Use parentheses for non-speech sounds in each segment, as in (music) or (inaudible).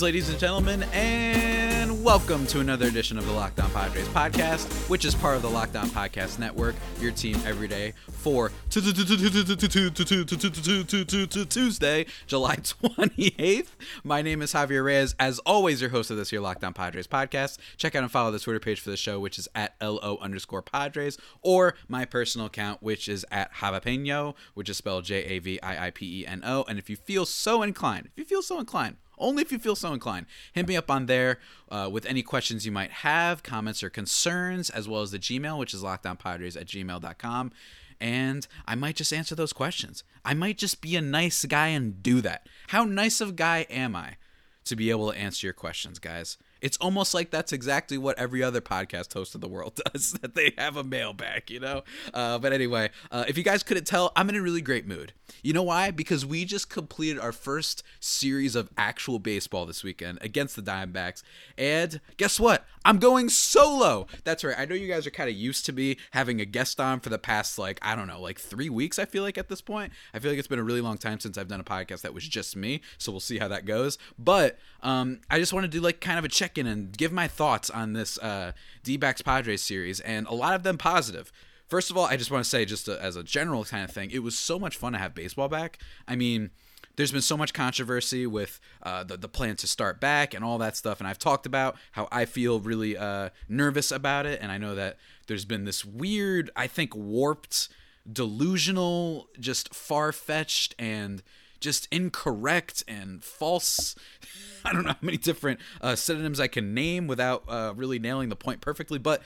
Greetings, ladies and gentlemen, and welcome to another edition of the Locked On Padres podcast, which is part of the Locked On Podcast Network, your team every day for Tuesday, July (laughs) 28th. My name is Javier Reyes. As always, your host of this year Lockdown Padres podcast. Check out and follow the Twitter page for the show, which is at LO underscore Padres, or my personal account, which is at Javapeno, which is spelled J A V I I P E N O. And if you feel so inclined, if you feel so inclined, only if you feel so inclined. Hit me up on there uh, with any questions you might have, comments or concerns, as well as the Gmail, which is lockdownpadres at gmail.com. And I might just answer those questions. I might just be a nice guy and do that. How nice of guy am I to be able to answer your questions, guys? It's almost like that's exactly what every other podcast host in the world (laughs) does, that they have a mailbag, you know? Uh, but anyway, uh, if you guys couldn't tell, I'm in a really great mood. You know why? Because we just completed our first series of actual baseball this weekend against the Diamondbacks. And guess what? I'm going solo. That's right. I know you guys are kind of used to me having a guest on for the past, like, I don't know, like three weeks, I feel like at this point. I feel like it's been a really long time since I've done a podcast that was just me. So we'll see how that goes. But um, I just want to do, like, kind of a check in and give my thoughts on this uh, D backs Padres series, and a lot of them positive. First of all, I just want to say, just a, as a general kind of thing, it was so much fun to have baseball back. I mean, there's been so much controversy with uh, the, the plan to start back and all that stuff. And I've talked about how I feel really uh, nervous about it. And I know that there's been this weird, I think, warped, delusional, just far fetched, and just incorrect and false. (laughs) I don't know how many different uh, synonyms I can name without uh, really nailing the point perfectly, but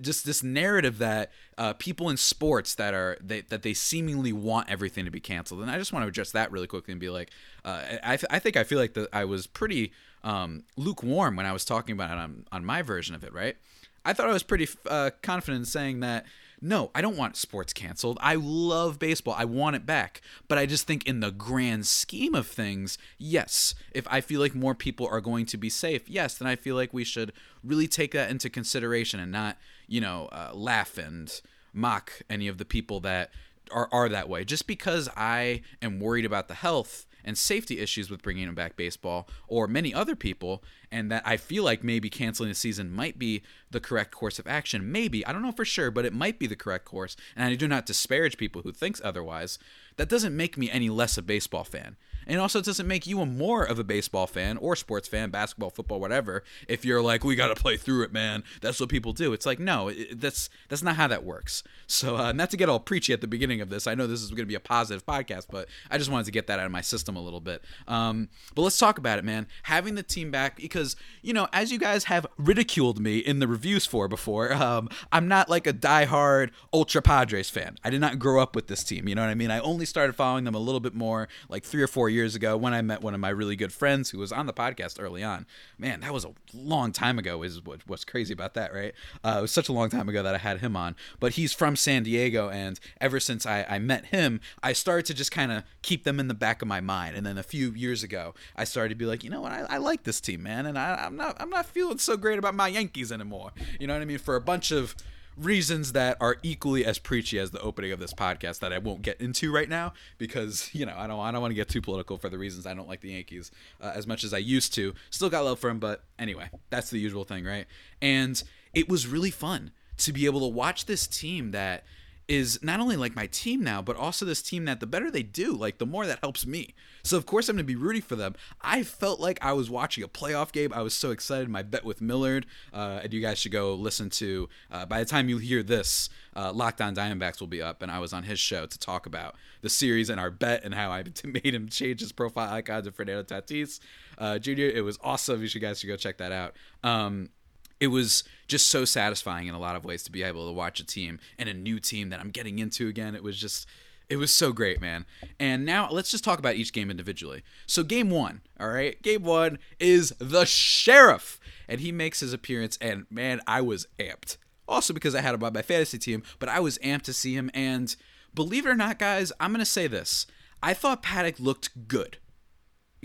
just this narrative that uh, people in sports that are they, that they seemingly want everything to be canceled, and I just want to address that really quickly and be like, uh, I, th- I think I feel like that I was pretty um, lukewarm when I was talking about it on, on my version of it, right? I thought I was pretty uh, confident in saying that no, I don't want sports canceled. I love baseball. I want it back. But I just think, in the grand scheme of things, yes, if I feel like more people are going to be safe, yes, then I feel like we should really take that into consideration and not, you know, uh, laugh and mock any of the people that are, are that way. Just because I am worried about the health and safety issues with bringing him back baseball, or many other people, and that I feel like maybe canceling the season might be the correct course of action. Maybe I don't know for sure, but it might be the correct course. And I do not disparage people who thinks otherwise. That doesn't make me any less a baseball fan. And also, it doesn't make you a more of a baseball fan or sports fan, basketball, football, whatever. If you're like, we got to play through it, man. That's what people do. It's like, no, it, that's that's not how that works. So, uh, not to get all preachy at the beginning of this. I know this is going to be a positive podcast, but I just wanted to get that out of my system a little bit. Um, but let's talk about it, man. Having the team back because you know, as you guys have ridiculed me in the reviews for before, um, I'm not like a diehard Ultra Padres fan. I did not grow up with this team. You know what I mean? I only started following them a little bit more like three or four years ago when I met one of my really good friends who was on the podcast early on. Man, that was a long time ago. Is what, what's crazy about that, right? Uh, it was such a long time ago that I had him on. But he's from San Diego, and ever since I, I met him, I started to just kind of keep them in the back of my mind. And then a few years ago, I started to be like, you know what? I, I like this team, man, and I, I'm not I'm not feeling so great about my Yankees anymore. You know what I mean? For a bunch of reasons that are equally as preachy as the opening of this podcast that I won't get into right now because you know I don't I don't want to get too political for the reasons I don't like the Yankees uh, as much as I used to. Still got love for them, but anyway, that's the usual thing, right? And it was really fun to be able to watch this team that is not only like my team now, but also this team that the better they do, like the more that helps me. So of course I'm gonna be rooting for them. I felt like I was watching a playoff game. I was so excited. My bet with Millard, uh, and you guys should go listen to. Uh, by the time you hear this, uh, Locked On Diamondbacks will be up, and I was on his show to talk about the series and our bet and how I (laughs) made him change his profile icon to Fernando Tatis uh, Jr. It was awesome. You should guys should go check that out. Um, it was just so satisfying in a lot of ways to be able to watch a team and a new team that I'm getting into again. It was just it was so great, man. And now let's just talk about each game individually. So game 1, all right? Game 1 is the Sheriff and he makes his appearance and man, I was amped. Also because I had him on my fantasy team, but I was amped to see him and believe it or not, guys, I'm going to say this. I thought Paddack looked good.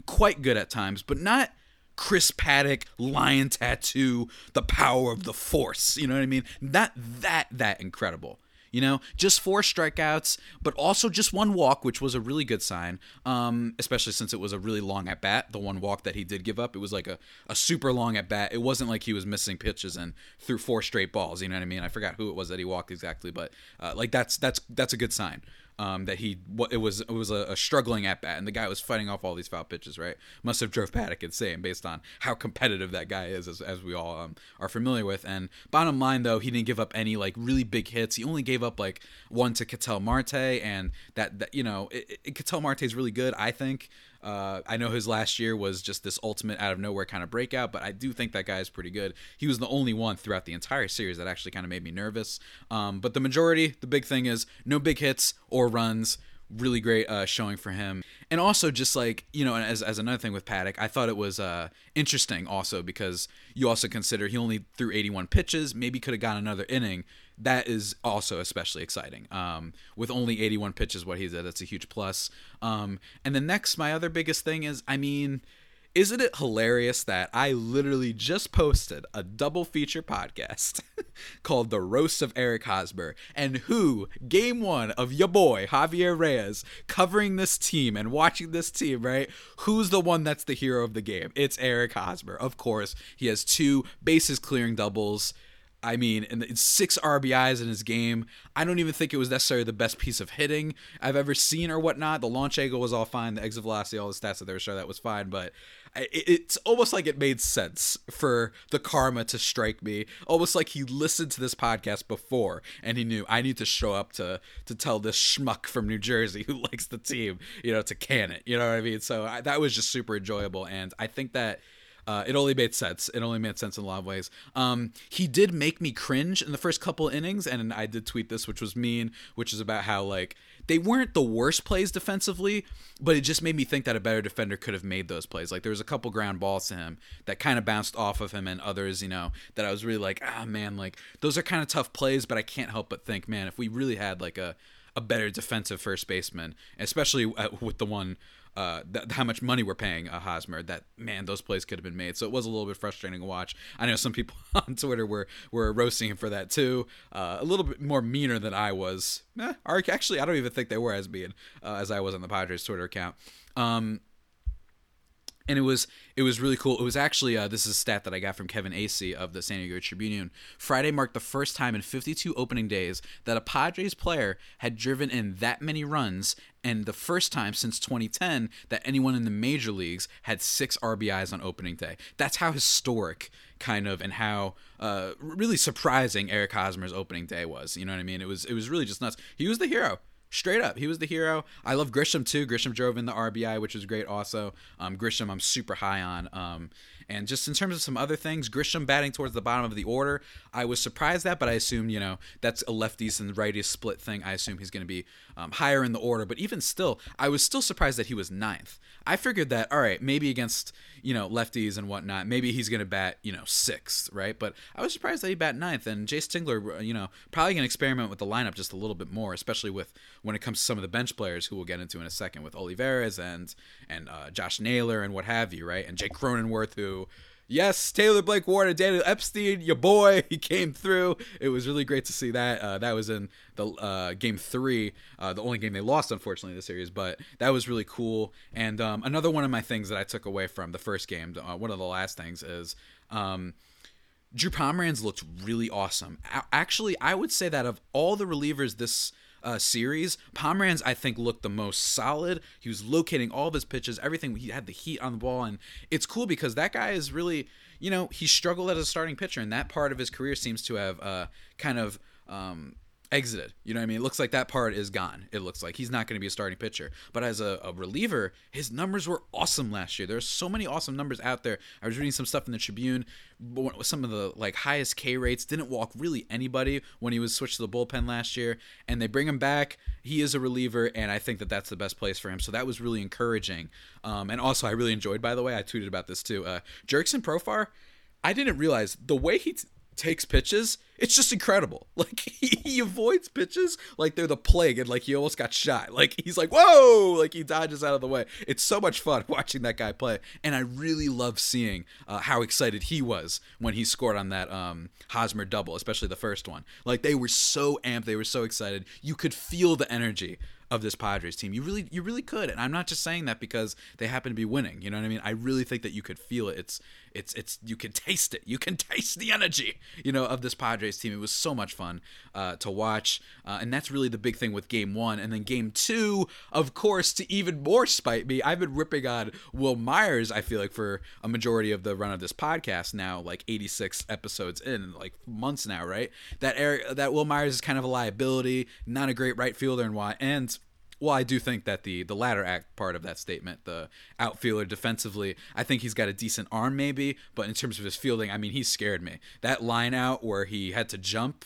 Quite good at times, but not Chris Paddack, lion tattoo, the power of the force. You know what I mean? Not that that incredible. You know, just four strikeouts, but also just one walk, which was a really good sign. Um, especially since it was a really long at bat. The one walk that he did give up, it was like a, a super long at bat. It wasn't like he was missing pitches and threw four straight balls. You know what I mean? I forgot who it was that he walked exactly, but uh, like that's that's that's a good sign um, that he it was it was a, a, struggling at bat, and the guy was fighting off all these foul pitches. Right, must have drove Paddack insane based on how competitive that guy is, as, as we all um, are familiar with. And bottom line, though, he didn't give up any like really big hits. He only gave up like one to Ketel Marte, and that that you know, it, Ketel Marte is really good, I think. Uh, I know his last year was just this ultimate out of nowhere kind of breakout, but I do think that guy is pretty good. He was the only one throughout the entire series that actually kind of made me nervous. Um, but the majority, the big thing is no big hits or runs really great uh, showing for him. And also just like, you know, as, as another thing with Paddack, I thought it was uh, interesting also because you also consider he only threw 81 pitches, maybe could have gotten another inning. That is also especially exciting. Um, with only 81 pitches, what he did, that's a huge plus. Um, and the next, my other biggest thing is, I mean, isn't it hilarious that I literally just posted a double feature podcast (laughs) called The Roast of Eric Hosmer and who game one of your boy Javier Reyes covering this team and watching this team, right? Who's the one that's the hero of the game? It's Eric Hosmer. Of course, he has two bases clearing doubles. I mean, and six RBIs in his game. I don't even think it was necessarily the best piece of hitting I've ever seen or whatnot. The launch angle was all fine. The exit velocity, all the stats that they were showing, that was fine. But it's almost like it made sense for the karma to strike me. Almost like he listened to this podcast before and he knew I need to show up to to tell this schmuck from New Jersey who (laughs) likes the team, you know, to can it. You know what I mean? So I, that was just super enjoyable, and I think that uh, it only made sense. It only made sense in a lot of ways. Um, he did make me cringe in the first couple innings, and I did tweet this, which was mean, which is about how like they weren't the worst plays defensively, but it just made me think that a better defender could have made those plays. Like there was a couple ground balls to him that kind of bounced off of him, and others, you know, that I was really like, ah, man, like those are kind of tough plays, but I can't help but think, man, if we really had like a a better defensive first baseman, especially uh, with the one uh, th- how much money we're paying uh, Hosmer. That man, those plays could have been made. So it was a little bit frustrating to watch. I know some people (laughs) on Twitter were were roasting him for that too. Uh, a little bit more meaner than I was. Eh, actually, I don't even think they were as mean uh, as I was on the Padres Twitter account. Um, and it was it was really cool. It was actually uh, this is a stat that I got from Kevin Acee of the San Diego Tribune. Friday marked the first time in 52 opening days that a Padres player had driven in that many runs, and the first time since 2010 that anyone in the major leagues had six RBIs on opening day. That's how historic kind of and how uh, really surprising Eric Hosmer's opening day was. You know what I mean? It was it was really just nuts. He was the hero straight up, he was the hero. I love Grisham too. Grisham drove in the RBI, which was great. Also, um, Grisham, I'm super high on. Um, and just in terms of some other things, Grisham batting towards the bottom of the order, I was surprised that, but I assume you know that's a lefties and righties split thing. I assume he's going to be um, higher in the order, but even still, I was still surprised that he was ninth. I figured that all right, maybe against you know lefties and whatnot, maybe he's going to bat you know sixth, right? But I was surprised that he bat ninth, and Jayce Tingler, uh, you know, probably going to experiment with the lineup just a little bit more, especially with when it comes to some of the bench players who we'll get into in a second with Olivares and and uh, Josh Naylor and what have you, right? And Jake Cronenworth who yes, Taylor Blake Ward and Daniel Epstein, your boy, (laughs) he came through. It was really great to see that. Uh, that was in the uh, game three, uh, the only game they lost, unfortunately, in the series, but that was really cool. And um, another one of my things that I took away from the first game, uh, one of the last things, is. Um, Drew Pomeranz looked really awesome. Actually, I would say that of all the relievers this uh, series, Pomeranz I think looked the most solid. He was locating all of his pitches, everything. He had the heat on the ball, and it's cool because that guy is really, you know, he struggled as a starting pitcher, and that part of his career seems to have uh, kind of um, exited. You know what I mean? It looks like that part is gone. It looks like he's not going to be a starting pitcher. But as a, a, reliever, his numbers were awesome last year. There's so many awesome numbers out there. I was reading some stuff in the Tribune. Some of the like highest K rates didn't walk really anybody when he was switched to the bullpen last year, and they bring him back. He is a reliever, and I think that that's the best place for him. So that was really encouraging. Um, and also, I really enjoyed. By the way, I tweeted about this too. Uh, Jurickson Profar. I didn't realize the way he t- takes pitches it's just incredible. (laughs) Like he, he, avoids pitches like they're the plague, and like he almost got shot. (laughs) Like he's like, whoa! Like he dodges out of the way. It's so much fun (laughs) watching that guy play, and I really love seeing uh, how excited he was when he scored on that um, Hosmer double, especially the first one. Like they were so amped, they were so excited. You could feel the energy of this Padres team. You really you really could. And I'm not just saying that because they happen to be winning. You know what I mean? I really think that you could feel it. It's it's it's you can taste it. You can (laughs) taste the energy, you know, of this Padres team. It was so much fun uh, to watch, uh, and that's really the big thing with Game One. And then Game Two, of course, to even more spite me, I've been ripping on Wil Myers. I feel like for a majority of the run of this podcast now, like 86 episodes in, like months now, right? That Eric, that Wil Myers is kind of a liability, not a great right fielder, and why and well, I do think that the the latter act part of that statement, the outfielder defensively, I think he's got a decent arm maybe, but in terms of his fielding, I mean, he scared me. That line out where he had to jump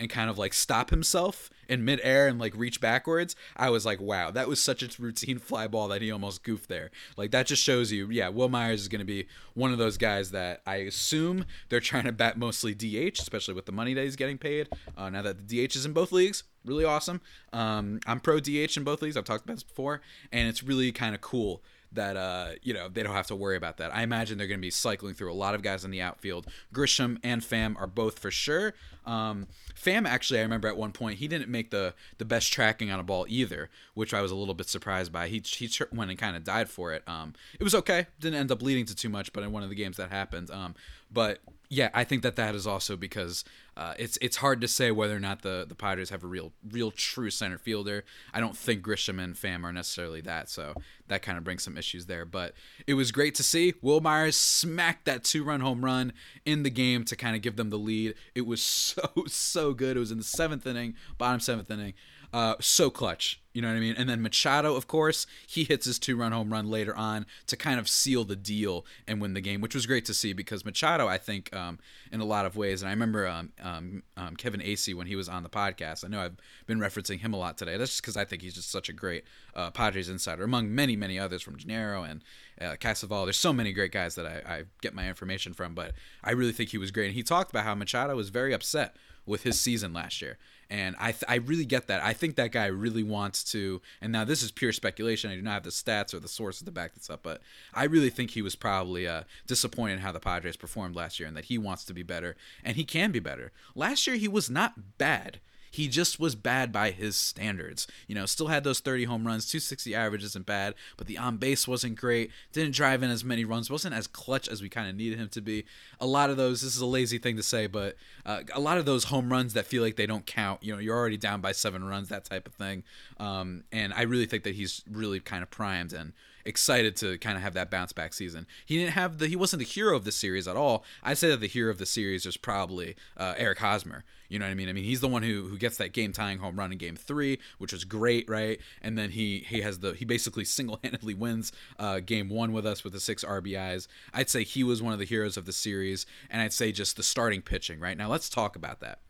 and kind of like stop himself in midair and like reach backwards, I was like, wow, that was such a routine fly ball that he almost goofed there. Like that just shows you, yeah, Wil Myers is going to be one of those guys that I assume they're trying to bat mostly DH, especially with the money that he's getting paid. Uh, now that the DH is in both leagues, really awesome. Um, I'm pro DH in both leagues. I've talked about this before, and it's really kind of cool that uh, you know they don't have to worry about that. I imagine they're going to be cycling through a lot of guys in the outfield. Grisham and Pham are both for sure. Um, Pham actually, I remember at one point he didn't make the the best tracking on a ball either, which I was a little bit surprised by. He he went and kind of died for it. Um, it was okay, didn't end up leading to too much, but in one of the games that happened. Um, but yeah, I think that that is also because uh, it's it's hard to say whether or not the the Padres have a real real true center fielder. I don't think Grisham and Pham are necessarily that, so that kind of brings some issues there. But it was great to see Wil Myers smack that two run home run in the game to kind of give them the lead. It was (laughs) so so good. It was in the seventh inning, bottom seventh inning. Uh, so clutch, you know what I mean? And then Machado, of course, he hits his two run home run later on to kind of seal the deal and win the game, which was great to see because Machado, I think, um, in a lot of ways, and I remember um, um, um Kevin Acee when he was on the podcast. I know I've been referencing him a lot today. That's just because I think he's just such a great uh, Padres insider, among many, many others from Gennaro and uh. There's so many great guys that I, I get my information from, but I really think he was great. And he talked about how Machado was very upset with his season last year and I, th- I really get that. I think that guy really wants to. And now this is pure speculation. I do not have the stats or the sources to back this up, but I really think he was probably uh, disappointed in how the Padres performed last year, and that he wants to be better, and he can be better. Last year he was not bad. He just was bad by his standards. You know, still had those 30 home runs, 260 average isn't bad, but the on base wasn't great. Didn't drive in as many runs, wasn't as clutch as we kind of needed him to be. A lot of those, this is a lazy thing to say, but uh, a lot of those home runs that feel like they don't count. You know, you're already down by seven runs, that type of thing. Um, and I really think that he's really kind of primed and excited to kind of have that bounce back season. He didn't have the he wasn't the hero of the series at all. I'd say that the hero of the series is probably uh, Eric Hosmer. You know what I mean? I mean he's the one who who gets that game tying home run in game three, which was great, right? And then he he has the he basically (laughs) single handedly wins uh, game one with us with the six RBIs. I'd say he was one of the heroes of the series, and I'd say just the starting pitching. Right now, let's talk about that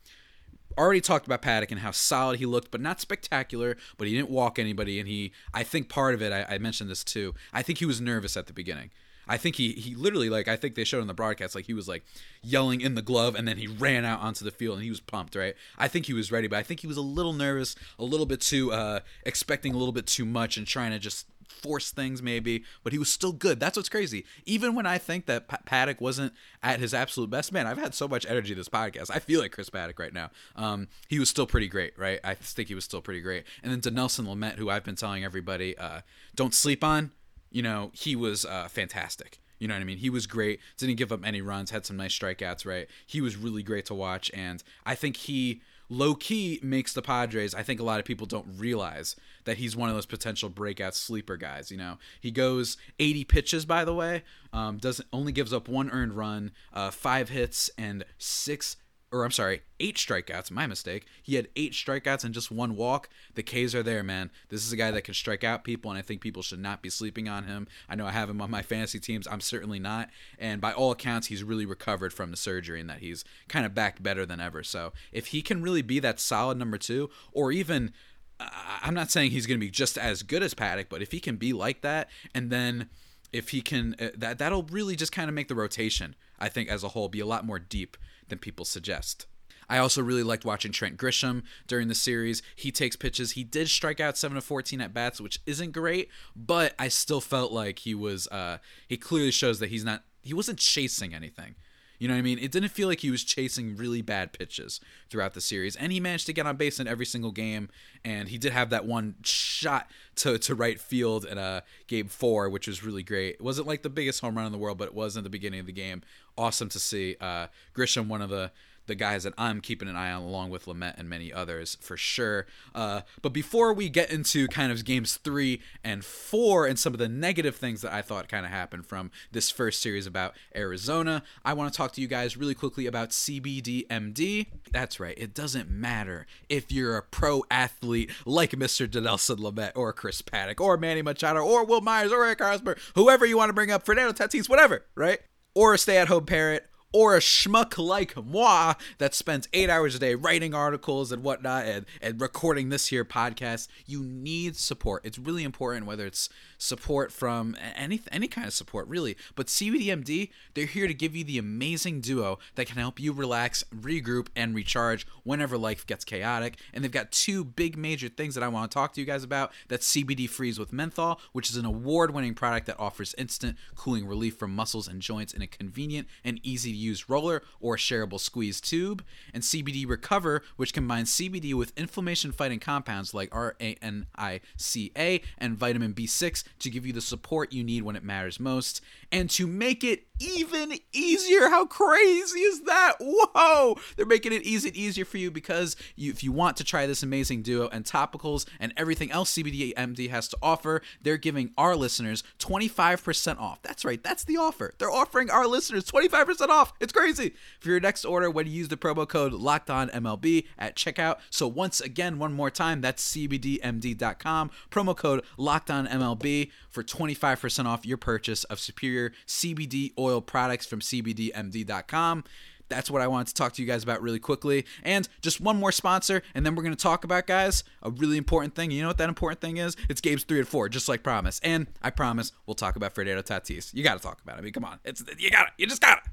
already talked about Paddack and how solid he looked, but not spectacular. But he didn't walk anybody, and he. I think part of it. I, I mentioned this too. I think he was nervous at the beginning. I think he he literally like I think they showed on the broadcast like he was like yelling in the glove and then he ran out onto the field and he was pumped right I think he was ready but I think he was a little nervous a little bit too uh expecting a little bit too much and trying to just force things maybe, but he was still good. That's what's crazy. Even when I think that P- Paddack wasn't at his absolute best, man, I've had so much energy this podcast. I feel like Chris Paddack right now. Um, he was still pretty great, right? I think he was still pretty great. And then to Nelson Lamet, who I've been telling everybody, uh, don't sleep on. You know, he was uh, fantastic. You know what I mean? He was great. Didn't give up any runs. Had some nice strikeouts. Right? He was really great to watch, and I think he low key makes the Padres. I think a lot of people don't realize that he's one of those potential breakout sleeper guys. You know, he goes 80 pitches, by the way, um, doesn't only gives up one earned run, uh, five hits, and six or I'm sorry, eight strikeouts. My mistake. He had eight strikeouts and just one walk. The K's are there, man. This is a guy that can strike out people, and I think people should not be sleeping on him. I know I have him on my fantasy teams. I'm certainly not. And by all accounts, he's really recovered from the surgery and that he's kind of back better than ever. So if he can really be that solid number two, or even I'm not saying he's going to be just as good as Paddack, but if he can be like that, and then if he can, uh, that that'll really just kind of make the rotation, I think, as a whole, be a lot more deep than people suggest. I also really liked watching Trent Grisham during the series. He takes pitches. He did strike out 7 of 14 at bats, which isn't great, but I still felt like he was uh he clearly shows that he's not he wasn't chasing anything. You know what I mean? It didn't feel like he was chasing really bad pitches throughout the series, and he managed to get on base in every single game. And he did have that one shot to, to right field in a game four, which was really great. It wasn't like the biggest home run in the world, but it was in the beginning of the game. Awesome to see. Uh, Grisham, one of the the guys that I'm keeping an eye on, along with Lamet and many others for sure. Uh, but before we get into kind of games three and four and some of the negative things that I thought kind of happened from this first series about Arizona, I want to talk to you guys really quickly about CBDMD. That's right, it doesn't matter if you're a pro athlete like Mr. Dinelson Lamet or Chris Paddack or Manny Machado or Wil Myers or Eric Hosmer, whoever you want to bring up, Fernando Tatis, whatever, right? Or a stay at home parent or a schmuck like moi that spends eight hours a day writing articles and whatnot and, and recording this here podcast, you need support. It's really important whether it's support from any any kind of support really. But CBDMD, they're here to give you the amazing duo that can help you relax, regroup, and recharge whenever life gets chaotic. And they've got two big major things that I want to talk to you guys about. That's CBD Freeze with menthol, which is an award-winning product that offers instant cooling relief from muscles and joints in a convenient and easy to use roller or shareable squeeze tube, and CBD Recover, which combines CBD with inflammation fighting compounds like arnica and vitamin B6 to give you the support you need when it matters most. And to make it even easier. How crazy is that? Whoa! They're making it easy and easier for you because you, if you want to try this amazing duo and topicals and everything else CBDMD has to offer, they're giving our listeners 25% off. That's right, that's the offer. They're offering our listeners 25% off. It's crazy. For your next order, when you use the promo code LOCKEDONMLB at checkout. So once again, one more time, that's CBDMD.com. Promo code LOCKEDONMLB for 25% off your purchase of superior CBD oil oil products from CBDMD.com. That's what I wanted to talk to you guys about really quickly. And just one more sponsor, and then we're going to talk about, guys, a really important thing. You know what that important thing is? It's games three and four, just like promise. And I promise we'll talk about Fernando Tatis. You got to talk about it. I mean, come on. It's You got it. You just got it.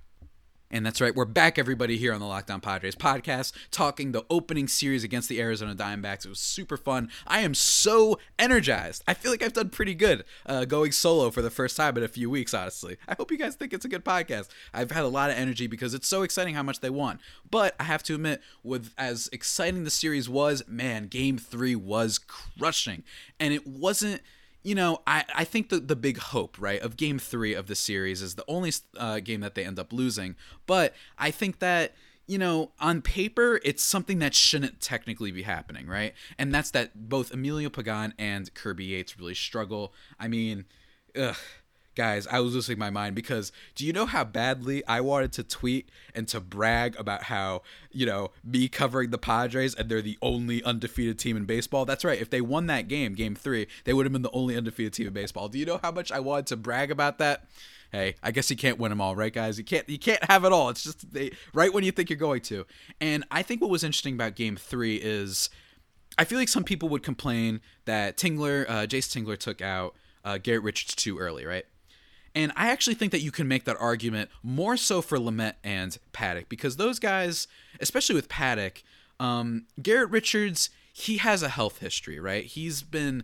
And that's right, we're back, everybody, here on the Locked On Padres podcast, talking the opening series against the Arizona Diamondbacks. It was super fun. I am so energized. I feel like I've done pretty good uh, going solo for the first time in a few weeks, honestly. I hope you guys think it's a good podcast. I've had a lot of energy because it's so exciting how much they won. But I have to admit, with as exciting the series was, man, game three was crushing. And it wasn't you know, I, I think the, the big hope, right, of game three of the series is the only uh, game that they end up losing. But I think that, you know, on paper, it's something that shouldn't technically be happening, right? And that's that both Emilio Pagan and Kirby Yates really struggle. I mean, ugh guys, I was losing my mind because do you know how badly I wanted to tweet and to brag about how, you know, me covering the Padres and they're the only undefeated team in baseball? That's right. If they won that game, game three, they would have been the only undefeated team in baseball. Do you know how much I wanted to brag about that? Hey, I guess you can't win them all, right, guys? You can't you can't have it all. It's just they right when you think you're going to. And I think what was interesting about game three is I feel like some people would complain that Tingler, uh, Jayce Tingler took out uh, Garrett Richards too early, right? And I actually think that you can make that argument more so for Lamet and Paddack because those guys, especially with Paddack, um, Garrett Richards, he has a health history, right? He's been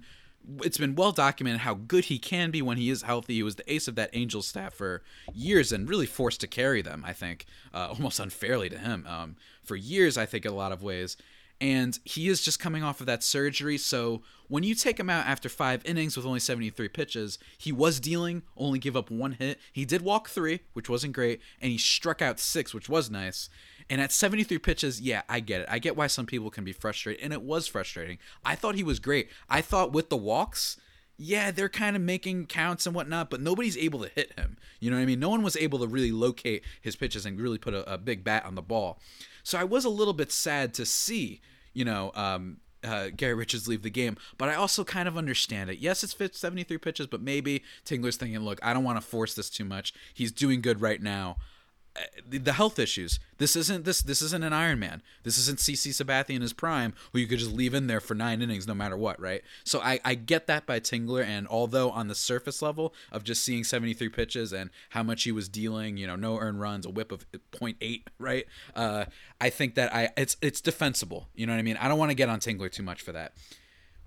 it's been well documented how good he can be when he is healthy. He was the ace of that Angel staff for years and really forced to carry them, I think, uh, (laughs) almost unfairly to him um, for years, I think, in a lot of ways and he is just coming off of that surgery. So when you take him out after five innings with only 73 pitches, he was dealing, only give up one hit. He did walk three, which wasn't great, and he struck out six, which was nice. And at 73 pitches, yeah, I get it. I get why some people can be frustrated, and it was frustrating. I thought he was great. I thought with the walks, yeah, they're kind of making counts and whatnot, but nobody's able to hit him. You know what I mean? No one was able to really locate his pitches and really put a, a big bat on the ball. So I was a little bit sad to see, you know, um, uh, Gary Richards leave the game, but I also kind of understand it. Yes, it's fit 73 pitches, but maybe Tingler's thinking, look, I don't want to force this too much. He's doing good right now. The health issues. This isn't this this isn't an Iron Man. This isn't CC Sabathia in his prime, who you could just leave in there for nine innings no matter what, right? So I, I get that by Tingler, and although on the surface level of just seeing 73 pitches and how much he was dealing, you know, no earned runs, a whip of 0.8, right? Uh, I think that I it's it's defensible. You know what I mean? I don't want to get on Tingler too much for that.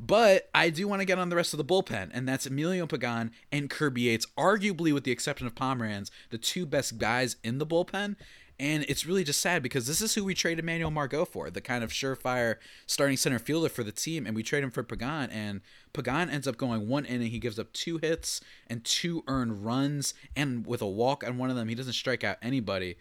But I do want to get on the rest of the bullpen, and that's Emilio Pagan and Kirby Yates, arguably with the exception of Pomeranz, the two best guys in the bullpen. And it's really just sad because this is who we traded Manuel Margot for, the kind of surefire starting center fielder for the team. And we trade him for Pagan, and Pagan ends up going one inning. He gives up two hits and two earned runs, and with a walk on one of them, he doesn't strike out anybody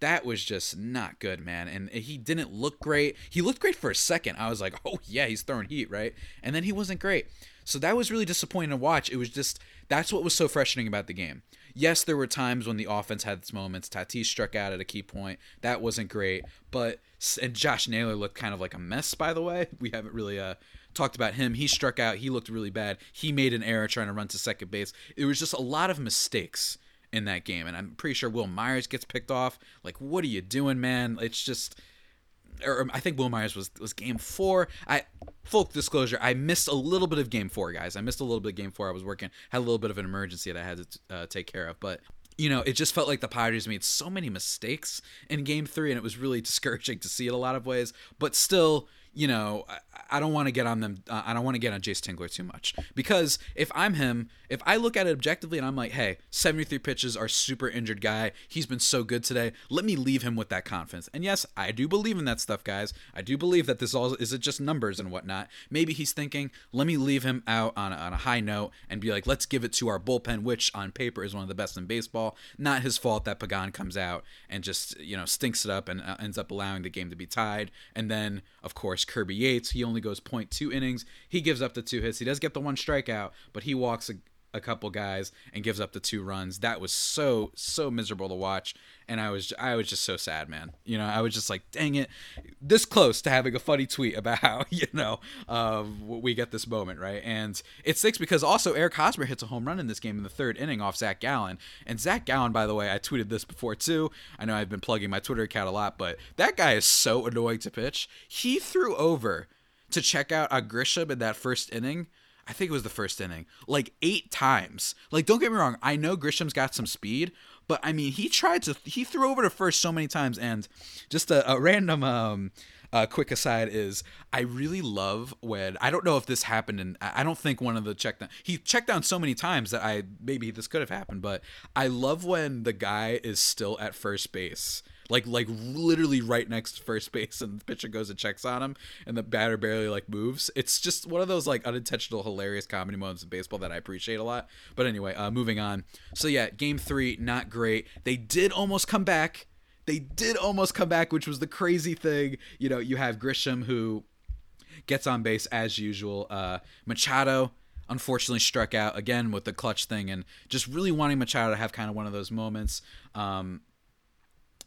that was just not good, man. And he didn't look great. He looked great for a second. I was like, (laughs) oh, yeah, he's throwing heat, right? And then he wasn't great. So that was really disappointing to watch. It was just, that's what was so frustrating about the game. Yes, there were times when the offense had its moments. Tatis struck out at a key point. That wasn't great. But, and Josh Naylor looked kind of like a mess, by the way. (laughs) We haven't really, uh, talked about him. He struck out. He looked really bad. He made an error trying to run to second base. It was just a lot of mistakes in that game. And I'm pretty sure Wil Myers gets picked off. Like, what are you doing, man? It's just. Or I think Wil Myers was was game four. I full disclosure, I missed a little bit of game four, guys. I missed a little bit of game four. I was working, had a little bit of an emergency that I had to uh, take care of. But you know, it just felt like the Padres made so many mistakes in game three, and it was really discouraging to see it a lot of ways. But still, you know, I, I don't want to get on them. Uh, I don't want to get on Jayce Tingler too much because if I'm him, if I look at it objectively and I'm like, hey, 73 pitches are super injured guy. He's been so good today. Let me leave him with that confidence. And yes, I do believe in that stuff, guys. I do believe that this all is it just numbers and whatnot. Maybe he's thinking, let me leave him out on a, on a high note and be like, let's give it to our bullpen, which on paper is one of the best in baseball. Not his fault that Pagan comes out and just you know stinks it up and uh, ends up allowing the game to be tied. And then of course Kirby Yates. He only goes 0.2 innings. He gives up the two hits. He does get the one strikeout, but he walks a, couple guys and gives up the two runs. That was so so miserable to watch, and I was I was just so sad, man. You know, I was just like, dang it, this close to having a funny tweet about how (laughs) you know uh, we get this moment right, and it sticks because also Eric Hosmer hits a home run in this game in the third inning off Zach Gallen, and Zach Gallen, by the way, I tweeted this before too. I know I've been plugging my Twitter account a lot, but that guy is so annoying to pitch. He threw over to check out a Grisham in that first inning I think it was the first inning, like eight times. Like, don't get me wrong, I know Grisham's got some speed, but I mean, he tried to, he threw over to first so many times. And just a, a random, um, uh, quick aside is I really love when I don't know if this happened and I don't think one of the check down he checked down so many times that I maybe this could have happened, but I love when the guy is still at first base like like literally right next to first base, and the pitcher goes and checks on him, and the batter barely like moves. It's just one of those like unintentional, hilarious comedy moments in baseball that I appreciate a lot. But anyway, uh, moving on. So yeah, game three, not great. They did almost come back. They did almost come back, which was the crazy thing. You know, you have Grisham who gets on base as usual. Uh, Machado unfortunately struck out again with the clutch thing and just really wanting Machado to have kind of one of those moments. Um,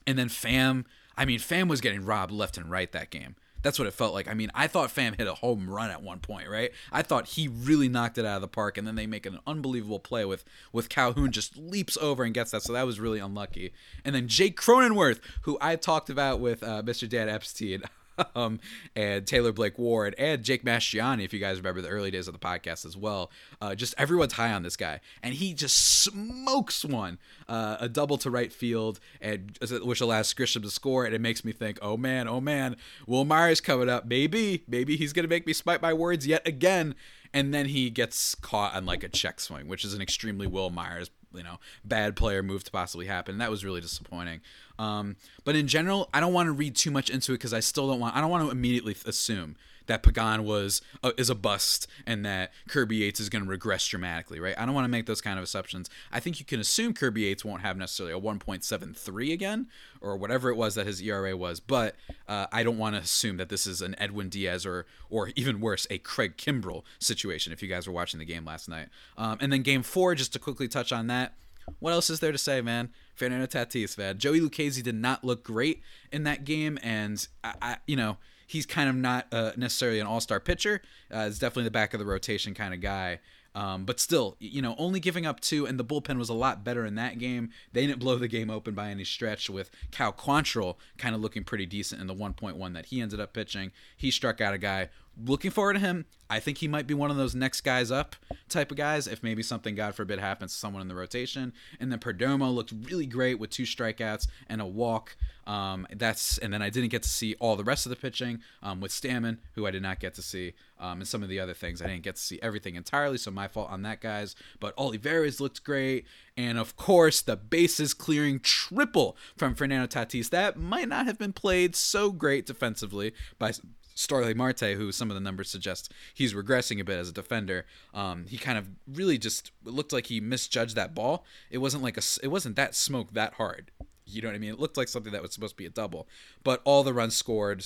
and then Pham, I mean, Pham was getting robbed left and right that game. That's what it felt like. I mean, I thought Pham hit a home run at one point, right? I thought he really knocked it out of the park, and then they make an unbelievable play with with Calhoun just leaps over and gets that. So that was really unlucky. And then Jake Cronenworth, who I talked about with uh, Mr. Dan Epstein. (laughs) (laughs) um, and Taylor Blake Ward and Jake Mastriani, if you guys remember the early days of the podcast as well. Uh, just everyone's high on this guy, and he just smokes one, uh, a double to right field, and which allows Grisham to score. And it makes me think, oh man, oh man, Wil Myers coming up. Maybe, maybe he's gonna make me spite my words yet again. And then he gets caught on like a check swing, which is an extremely Wil Myers you know bad player move to possibly happen. That was really disappointing. Um, but in general, I don't want to read too much into it because I still don't want. I don't want to immediately assume that Pagan was uh, is a bust and that Kirby Yates is going to regress dramatically, right? I don't want to make those kind of assumptions. I think you can assume Kirby Yates won't have necessarily a 1.73 again or whatever it was that his ERA was, but uh, I don't want to assume that this is an Edwin Diaz or or even worse, a Craig Kimbrel situation. If you guys were watching the game last night, um, and then Game Four, just to quickly touch on that. What else is there to say, man? Fernando Tatis, man. Joey Lucchesi did not look great in that game, and I, I you know, he's kind of not uh, necessarily an all-star pitcher. Uh, it's definitely the back of the rotation kind of guy. Um, but still, you know, only giving up two, and the bullpen was a lot better in that game. They didn't blow the game open by any stretch, with Cal Quantrill kind of looking pretty decent in the 1.1 that he ended up pitching. He struck out a guy. Looking forward to him. I think he might be one of those next guys up type of guys if maybe something, God forbid, happens to someone in the rotation. And then Perdomo looked really great with two strikeouts and a walk. Um, that's and then I didn't get to see all the rest of the pitching um, with Stammen, who I did not get to see, um, and some of the other things I didn't get to see everything entirely. So my fault on that, guys. But Olivares looked great, and of course the bases clearing triple from Fernando Tatis. That might not have been played so great defensively by Starling Marte, who some of the numbers suggest he's regressing a bit as a defender. Um, he kind of really just looked like he misjudged that ball. It wasn't like a, it wasn't that smoke that hard. You know what I mean? It looked like something that was supposed to be a double, but all the runs scored,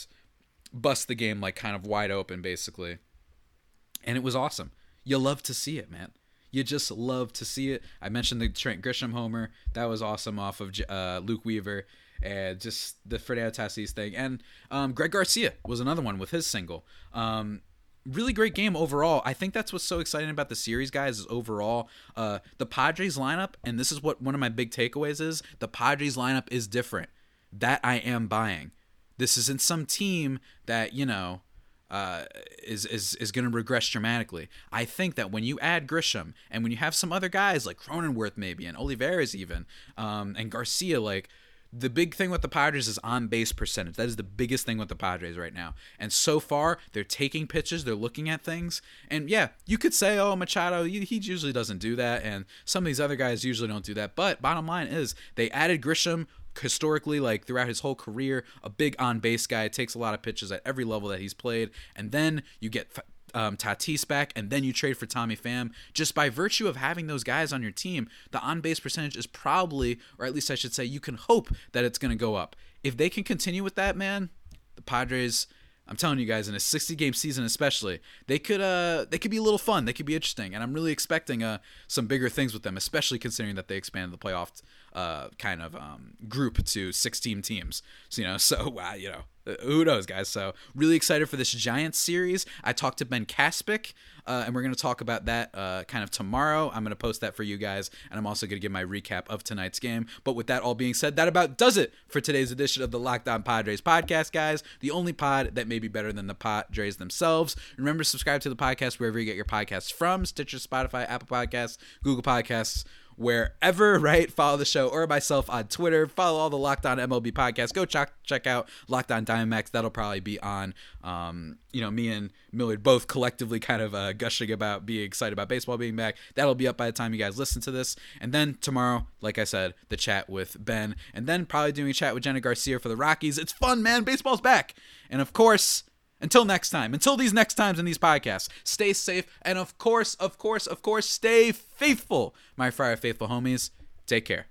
bust the game like kind of wide open basically, and it was awesome. You love to see it, man. You just love to see it. I mentioned the Trent Grisham homer. That was awesome off of uh, Luke Weaver. And just the Fernando Tatis thing. And um, Greg Garcia was another one with his single. Um, really great game overall. I think that's what's so exciting about the series, guys. Is overall uh, the Padres lineup, and this is what one of my big takeaways is. The Padres lineup is different. That I am buying. This isn't some team that you know uh, is is is going to regress dramatically. I think that when you add Grisham and when you have some other guys like Cronenworth maybe and Olivares even um, and Garcia like the big thing with the Padres is on base percentage. That is the biggest thing with the Padres right now. And so far, they're taking pitches, they're looking at things. And yeah, you could say, oh, Machado, he, usually doesn't do that. And some of these other guys usually don't do that. But bottom line is, they added Grisham historically, like throughout his whole career, a big on base guy, takes a lot of pitches at every level that he's played. And then you get um, Tatis back, and then you trade for Tommy Pham. Just by virtue of having those guys on your team, the on base percentage is probably, or at least I should say, you can hope that it's going to go up. If they can continue with that, man, the Padres. I'm telling you guys, in a 60 game season especially, they could uh they could be a little fun. They could be interesting, and I'm really expecting uh some bigger things with them, especially considering that they expanded the playoff uh kind of um group to 16 teams. So you know, (laughs) so uh, you know, who knows, guys? So really excited for this Giants series. I talked to Ben Caspick, uh, and we're going to talk about that uh, kind of tomorrow. I'm going to post that for you guys, and I'm also going to give my recap of tonight's game. But with that all being said, that about does it for today's edition of the Locked On Padres podcast, guys. The only pod that may be better than the Padres themselves. Remember, subscribe to the podcast wherever you get your podcasts from: Stitcher, Spotify, Apple Podcasts, Google Podcasts wherever, (laughs) right? Follow the show or myself on Twitter. Follow all the Locked On MLB podcasts. Go check check out Locked On Diamondbacks. That'll probably be on. Um, you know, me and Millard both collectively kind of uh, gushing about being excited about baseball being back. That'll be up by the time you guys listen to this. And then tomorrow, like I said, the chat with Ben, and then probably doing a chat with Jenna Garcia for the Rockies. It's fun, man. Baseball's back, and of course. Until next time, until these next times in these podcasts, stay safe. And of course, of course, of course, stay faithful, my Friar Faithful homies. Take care.